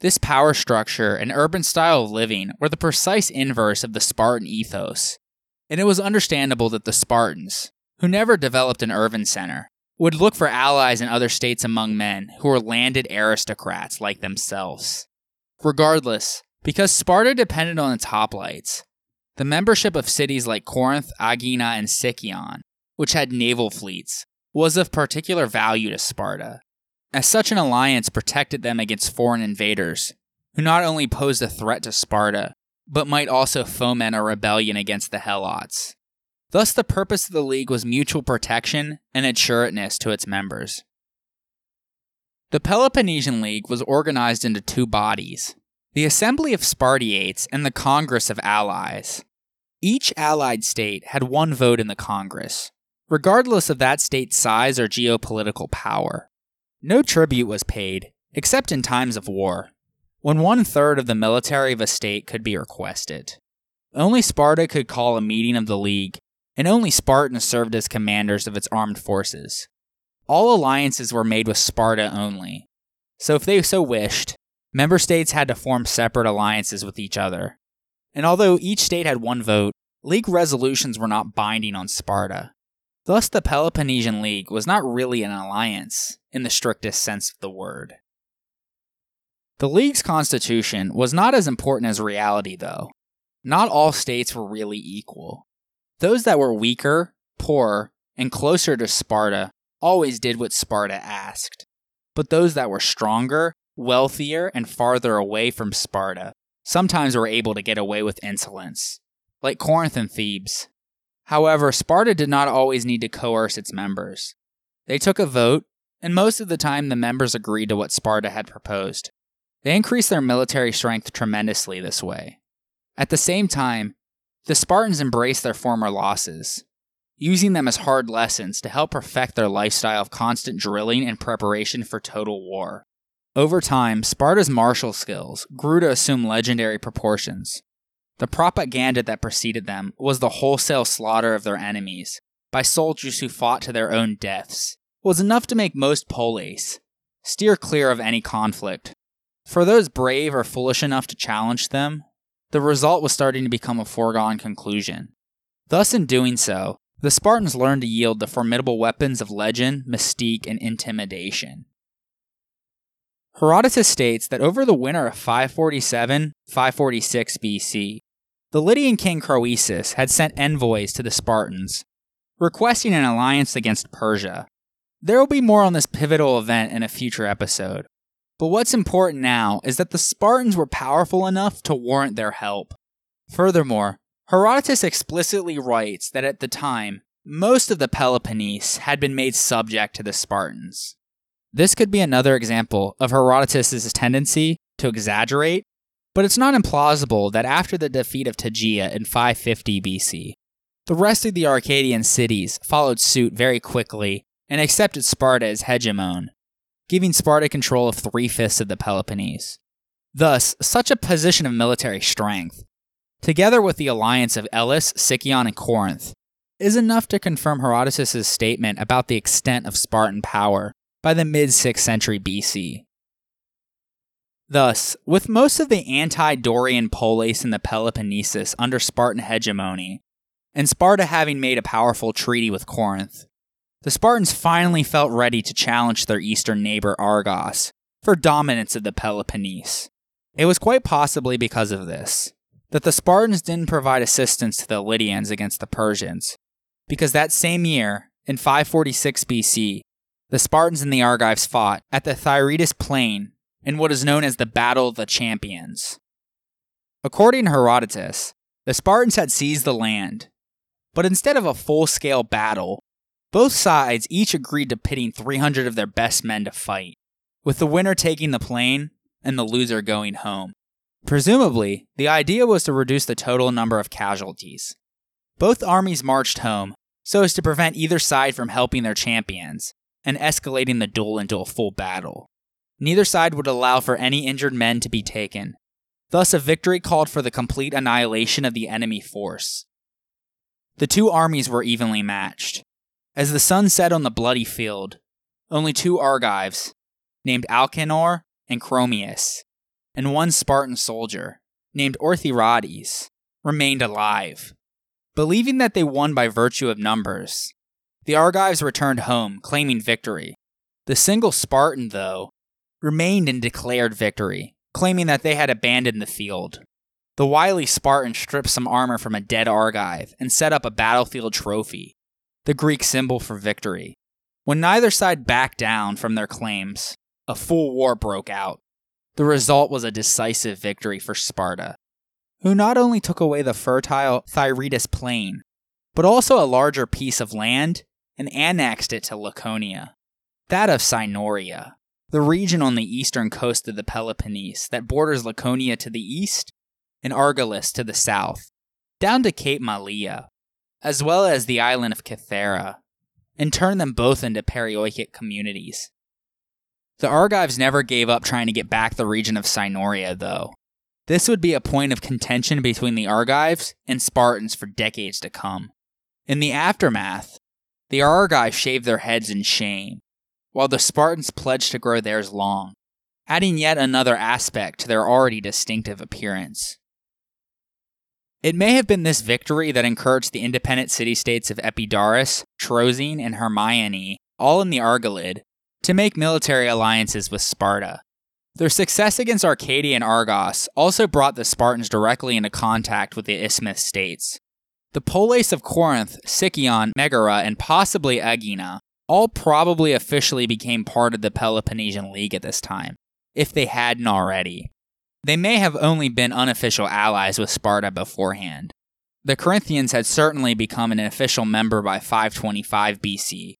This power structure and urban style of living were the precise inverse of the Spartan ethos, and it was understandable that the Spartans, who never developed an urban center, would look for allies in other states among men who were landed aristocrats like themselves. Regardless, because Sparta depended on its hoplites, the membership of cities like Corinth, Aegina, and Sicyon which had naval fleets, was of particular value to Sparta, as such an alliance protected them against foreign invaders, who not only posed a threat to Sparta, but might also foment a rebellion against the Helots. Thus, the purpose of the League was mutual protection and assuredness to its members. The Peloponnesian League was organized into two bodies the Assembly of Spartiates and the Congress of Allies. Each allied state had one vote in the Congress, regardless of that state's size or geopolitical power. No tribute was paid, except in times of war, when one third of the military of a state could be requested. Only Sparta could call a meeting of the League, and only Spartans served as commanders of its armed forces. All alliances were made with Sparta only, so if they so wished, member states had to form separate alliances with each other. And although each state had one vote, League resolutions were not binding on Sparta. Thus, the Peloponnesian League was not really an alliance in the strictest sense of the word. The League's constitution was not as important as reality, though. Not all states were really equal. Those that were weaker, poorer, and closer to Sparta always did what Sparta asked. But those that were stronger, wealthier, and farther away from Sparta sometimes were able to get away with insolence, like Corinth and Thebes. However, Sparta did not always need to coerce its members. They took a vote, and most of the time the members agreed to what Sparta had proposed. They increased their military strength tremendously this way. At the same time, the Spartans embraced their former losses, using them as hard lessons to help perfect their lifestyle of constant drilling and preparation for total war. Over time, Sparta's martial skills grew to assume legendary proportions, the propaganda that preceded them was the wholesale slaughter of their enemies by soldiers who fought to their own deaths, was enough to make most polis steer clear of any conflict. For those brave or foolish enough to challenge them, the result was starting to become a foregone conclusion. Thus, in doing so, the Spartans learned to yield the formidable weapons of legend, mystique, and intimidation. Herodotus states that over the winter of 547 546 BC, the Lydian king Croesus had sent envoys to the Spartans, requesting an alliance against Persia. There will be more on this pivotal event in a future episode. But what's important now is that the Spartans were powerful enough to warrant their help. Furthermore, Herodotus explicitly writes that at the time, most of the Peloponnese had been made subject to the Spartans. This could be another example of Herodotus' tendency to exaggerate but it's not implausible that after the defeat of Tegea in 550 BC, the rest of the Arcadian cities followed suit very quickly and accepted Sparta as hegemon, giving Sparta control of three fifths of the Peloponnese. Thus, such a position of military strength, together with the alliance of Elis, Sicyon, and Corinth, is enough to confirm Herodotus' statement about the extent of Spartan power by the mid 6th century BC. Thus, with most of the anti Dorian polis in the Peloponnesus under Spartan hegemony, and Sparta having made a powerful treaty with Corinth, the Spartans finally felt ready to challenge their eastern neighbor Argos for dominance of the Peloponnese. It was quite possibly because of this that the Spartans didn't provide assistance to the Lydians against the Persians, because that same year, in 546 BC, the Spartans and the Argives fought at the Thyreatis Plain in what is known as the Battle of the Champions. According to Herodotus, the Spartans had seized the land, but instead of a full scale battle, both sides each agreed to pitting 300 of their best men to fight, with the winner taking the plain and the loser going home. Presumably, the idea was to reduce the total number of casualties. Both armies marched home so as to prevent either side from helping their champions and escalating the duel into a full battle. Neither side would allow for any injured men to be taken. Thus, a victory called for the complete annihilation of the enemy force. The two armies were evenly matched. As the sun set on the bloody field, only two Argives, named Alcanor and Chromius, and one Spartan soldier, named Othryades, remained alive. Believing that they won by virtue of numbers, the Argives returned home, claiming victory. The single Spartan, though, remained and declared victory, claiming that they had abandoned the field. The wily Spartan stripped some armor from a dead Argive and set up a battlefield trophy, the Greek symbol for victory. When neither side backed down from their claims, a full war broke out. The result was a decisive victory for Sparta, who not only took away the fertile Thyreatis plain, but also a larger piece of land and annexed it to Laconia, that of Cynoria, the region on the eastern coast of the Peloponnese that borders Laconia to the east and Argolis to the south, down to Cape Malea, as well as the island of Kythera, and turned them both into Perioikic communities. The Argives never gave up trying to get back the region of Cynoria, though. This would be a point of contention between the Argives and Spartans for decades to come. In the aftermath, the Argives shaved their heads in shame, while the Spartans pledged to grow theirs long, adding yet another aspect to their already distinctive appearance. It may have been this victory that encouraged the independent city states of Epidaurus, Troezen, and Hermione, all in the Argolid, to make military alliances with Sparta. Their success against Arcadia and Argos also brought the Spartans directly into contact with the Isthmus states. The Polis of Corinth, Sicyon, Megara, and possibly Aegina all probably officially became part of the Peloponnesian League at this time, if they hadn't already. They may have only been unofficial allies with Sparta beforehand. The Corinthians had certainly become an official member by 525 BC,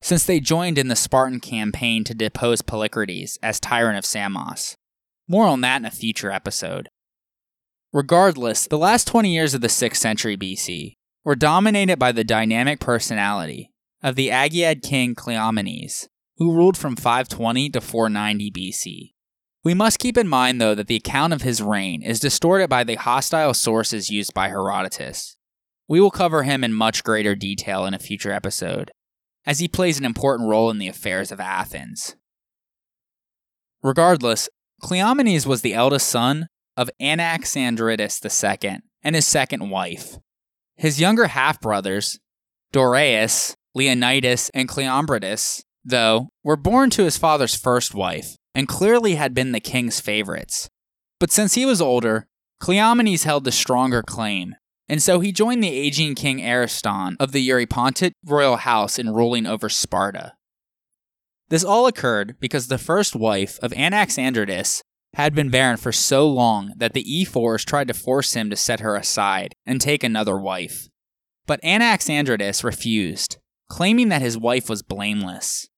since they joined in the Spartan campaign to depose Polycrates as tyrant of Samos. More on that in a future episode. Regardless, the last 20 years of the 6th century BC were dominated by the dynamic personality of the Agiad king Cleomenes, who ruled from 520 to 490 BC. We must keep in mind, though, that the account of his reign is distorted by the hostile sources used by Herodotus. We will cover him in much greater detail in a future episode, as he plays an important role in the affairs of Athens. Regardless, Cleomenes was the eldest son of Anaxandridas II and his second wife. His younger half brothers, Dorieus Leonidas, and Cleombrotus, though, were born to his father's first wife, and clearly had been the king's favorites. But since he was older, Cleomenes held the stronger claim, and so he joined the aging king Ariston of the Eurypontid royal house in ruling over Sparta. This all occurred because the first wife of Anaxandridas had been barren for so long that the ephors tried to force him to set her aside and take another wife. But Anaxandridas refused, claiming that his wife was blameless.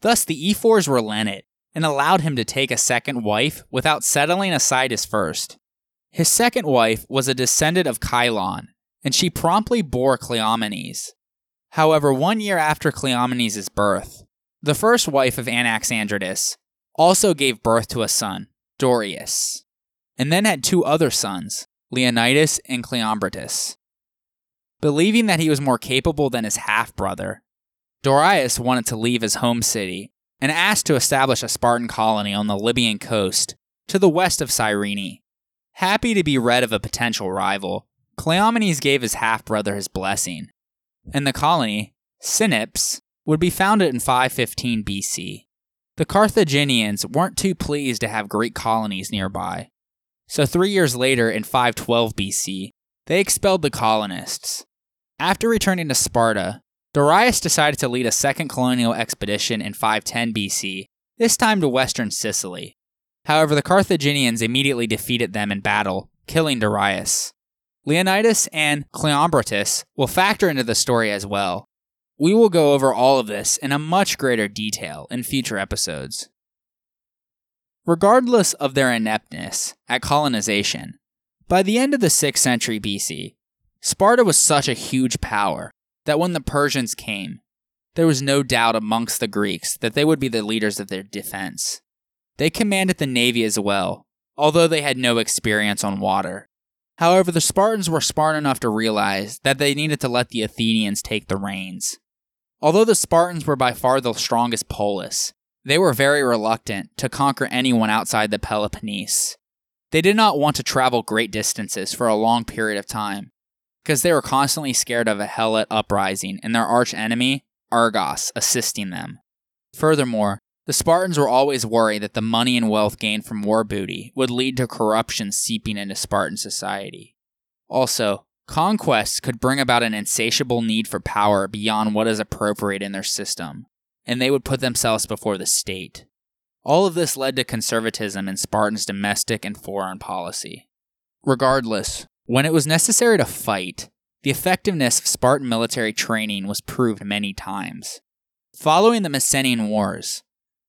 Thus, the ephors relented and allowed him to take a second wife without settling aside his first. His second wife was a descendant of Chilon, and she promptly bore Cleomenes. However, one year after Cleomenes' birth, the first wife of Anaxandridas also gave birth to a son, Dorieus, and then had two other sons, Leonidas and Cleombrotus. Believing that he was more capable than his half brother, Dorieus wanted to leave his home city and asked to establish a Spartan colony on the Libyan coast to the west of Cyrene. Happy to be rid of a potential rival, Cleomenes gave his half brother his blessing, and the colony, Cinyps, would be founded in 515 BC. The Carthaginians weren't too pleased to have Greek colonies nearby, So, three years later, in 512 BC, they expelled the colonists. After returning to Sparta, Darius decided to lead a second colonial expedition in 510 BC, this time to western Sicily. However, the Carthaginians immediately defeated them in battle, killing Darius. Leonidas and Cleombrotus will factor into the story as well. We will go over all of this in a much greater detail in future episodes. Regardless of their ineptness at colonization, by the end of the 6th century BC, Sparta was such a huge power that when the Persians came, there was no doubt amongst the Greeks that they would be the leaders of their defense. They commanded the navy as well, although they had no experience on water. However, the Spartans were smart enough to realize that they needed to let the Athenians take the reins. Although the Spartans were by far the strongest polis, they were very reluctant to conquer anyone outside the Peloponnese. They did not want to travel great distances for a long period of time, because they were constantly scared of a Helot uprising and their arch enemy, Argos, assisting them. Furthermore, the Spartans were always worried that the money and wealth gained from war booty would lead to corruption seeping into Spartan society. Also, conquests could bring about an insatiable need for power beyond what is appropriate in their system, and they would put themselves before the state. All of this led to conservatism in Spartans' domestic and foreign policy. Regardless, when it was necessary to fight, the effectiveness of Spartan military training was proved many times. Following the Messenian Wars,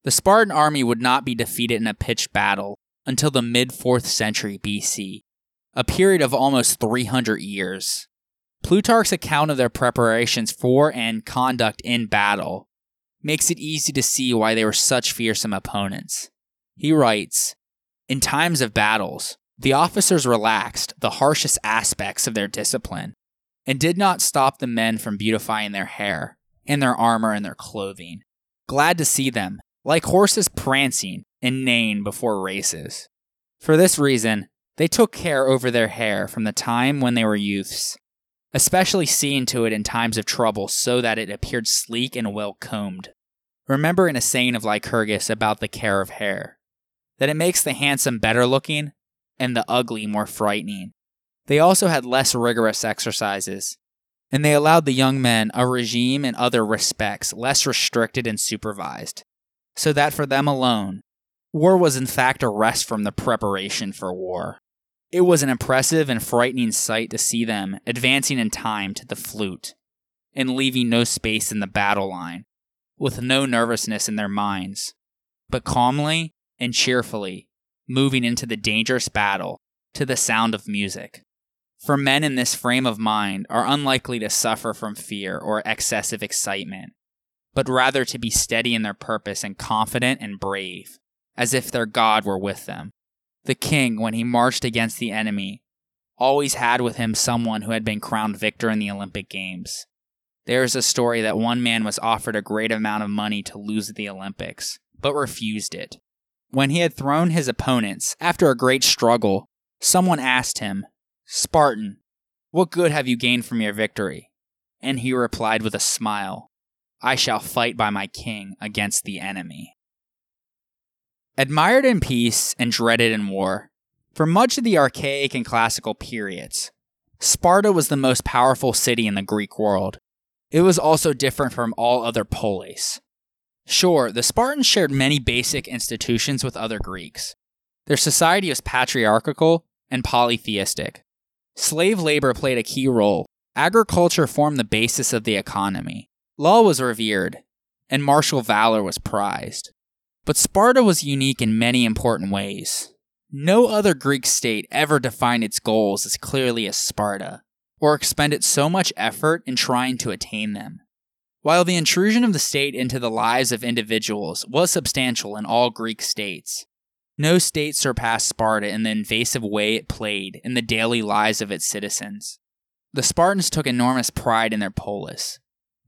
the Spartan army would not be defeated in a pitched battle until the mid 4th century BC, a period of almost 300 years. Plutarch's account of their preparations for and conduct in battle makes it easy to see why they were such fearsome opponents. He writes In times of battles, the officers relaxed the harshest aspects of their discipline and did not stop the men from beautifying their hair and their armor and their clothing. Glad to see them, like horses prancing and neighing before races. For this reason, they took care over their hair from the time when they were youths, especially seeing to it in times of trouble so that it appeared sleek and well combed. Remember in a saying of Lycurgus about the care of hair, that it makes the handsome better looking and the ugly more frightening. They also had less rigorous exercises, and they allowed the young men a regime in other respects less restricted and supervised, so that for them alone, war was in fact a rest from the preparation for war. It was an impressive and frightening sight to see them advancing in time to the flute and leaving no space in the battle line, with no nervousness in their minds, but calmly and cheerfully moving into the dangerous battle to the sound of music. For men in this frame of mind are unlikely to suffer from fear or excessive excitement, but rather to be steady in their purpose and confident and brave, as if their God were with them. The king, when he marched against the enemy, always had with him someone who had been crowned victor in the Olympic Games. There is a story that one man was offered a great amount of money to lose the Olympics, but refused it. When he had thrown his opponents, after a great struggle, someone asked him, Spartan, what good have you gained from your victory? And he replied with a smile, I shall fight by my king against the enemy. Admired in peace and dreaded in war, for much of the archaic and classical periods, Sparta was the most powerful city in the Greek world. It was also different from all other polis. Sure, the Spartans shared many basic institutions with other Greeks. Their society was patriarchal and polytheistic. Slave labor played a key role. Agriculture formed the basis of the economy. Law was revered, and martial valor was prized. But Sparta was unique in many important ways. No other Greek state ever defined its goals as clearly as Sparta, or expended so much effort in trying to attain them. While the intrusion of the state into the lives of individuals was substantial in all Greek states, no state surpassed Sparta in the invasive way it played in the daily lives of its citizens. The Spartans took enormous pride in their polis,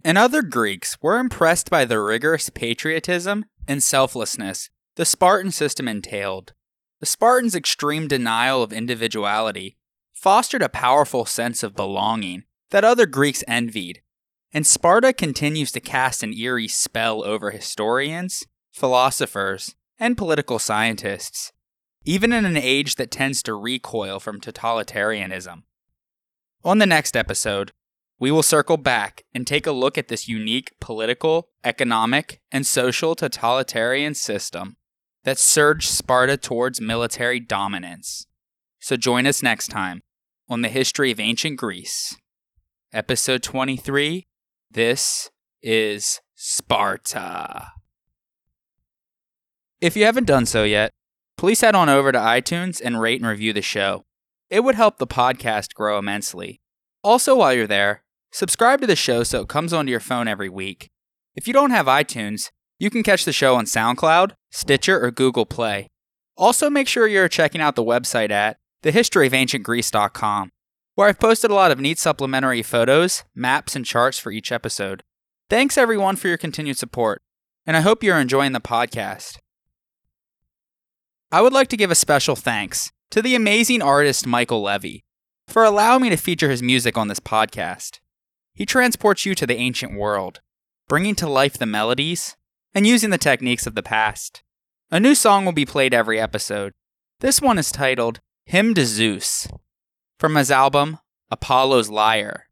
and other Greeks were impressed by the rigorous patriotism and selflessness the Spartan system entailed. The Spartans' extreme denial of individuality fostered a powerful sense of belonging that other Greeks envied and Sparta continues to cast an eerie spell over historians, philosophers, and political scientists. even in an age that tends to recoil from totalitarianism. On the next episode, we will circle back and take a look at this unique political, economic, and social totalitarian system that surged Sparta towards military dominance. So join us next time on the history of ancient Greece. Episode 23 This is Sparta. If you haven't done so yet, please head on over to iTunes and rate and review the show. It would help the podcast grow immensely. Also, while you're there, subscribe to the show so it comes onto your phone every week. If you don't have iTunes, you can catch the show on SoundCloud, Stitcher, or Google Play. Also, make sure you're checking out the website at thehistoryofancientgreece.com, where I've posted a lot of neat supplementary photos, maps, and charts for each episode. Thanks everyone for your continued support, and I hope you're enjoying the podcast. I would like to give a special thanks to the amazing artist Michael Levy for allowing me to feature his music on this podcast. He transports you to the ancient world, bringing to life the melodies and using the techniques of the past. A new song will be played every episode. This one is titled Hymn to Zeus from his album Apollo's Lyre.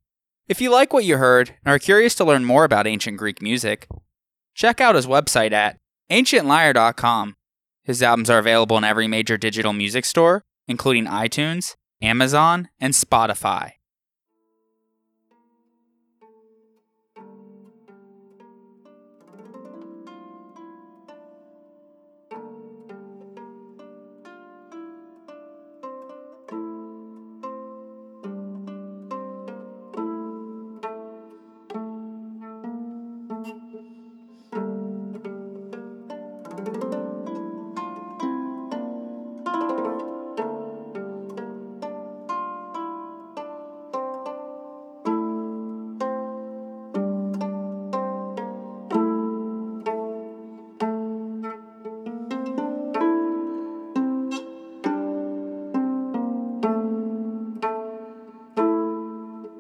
If you like what you heard and are curious to learn more about ancient Greek music, check out his website at ancientlyre.com. His albums are available in every major digital music store, including iTunes, Amazon, and Spotify.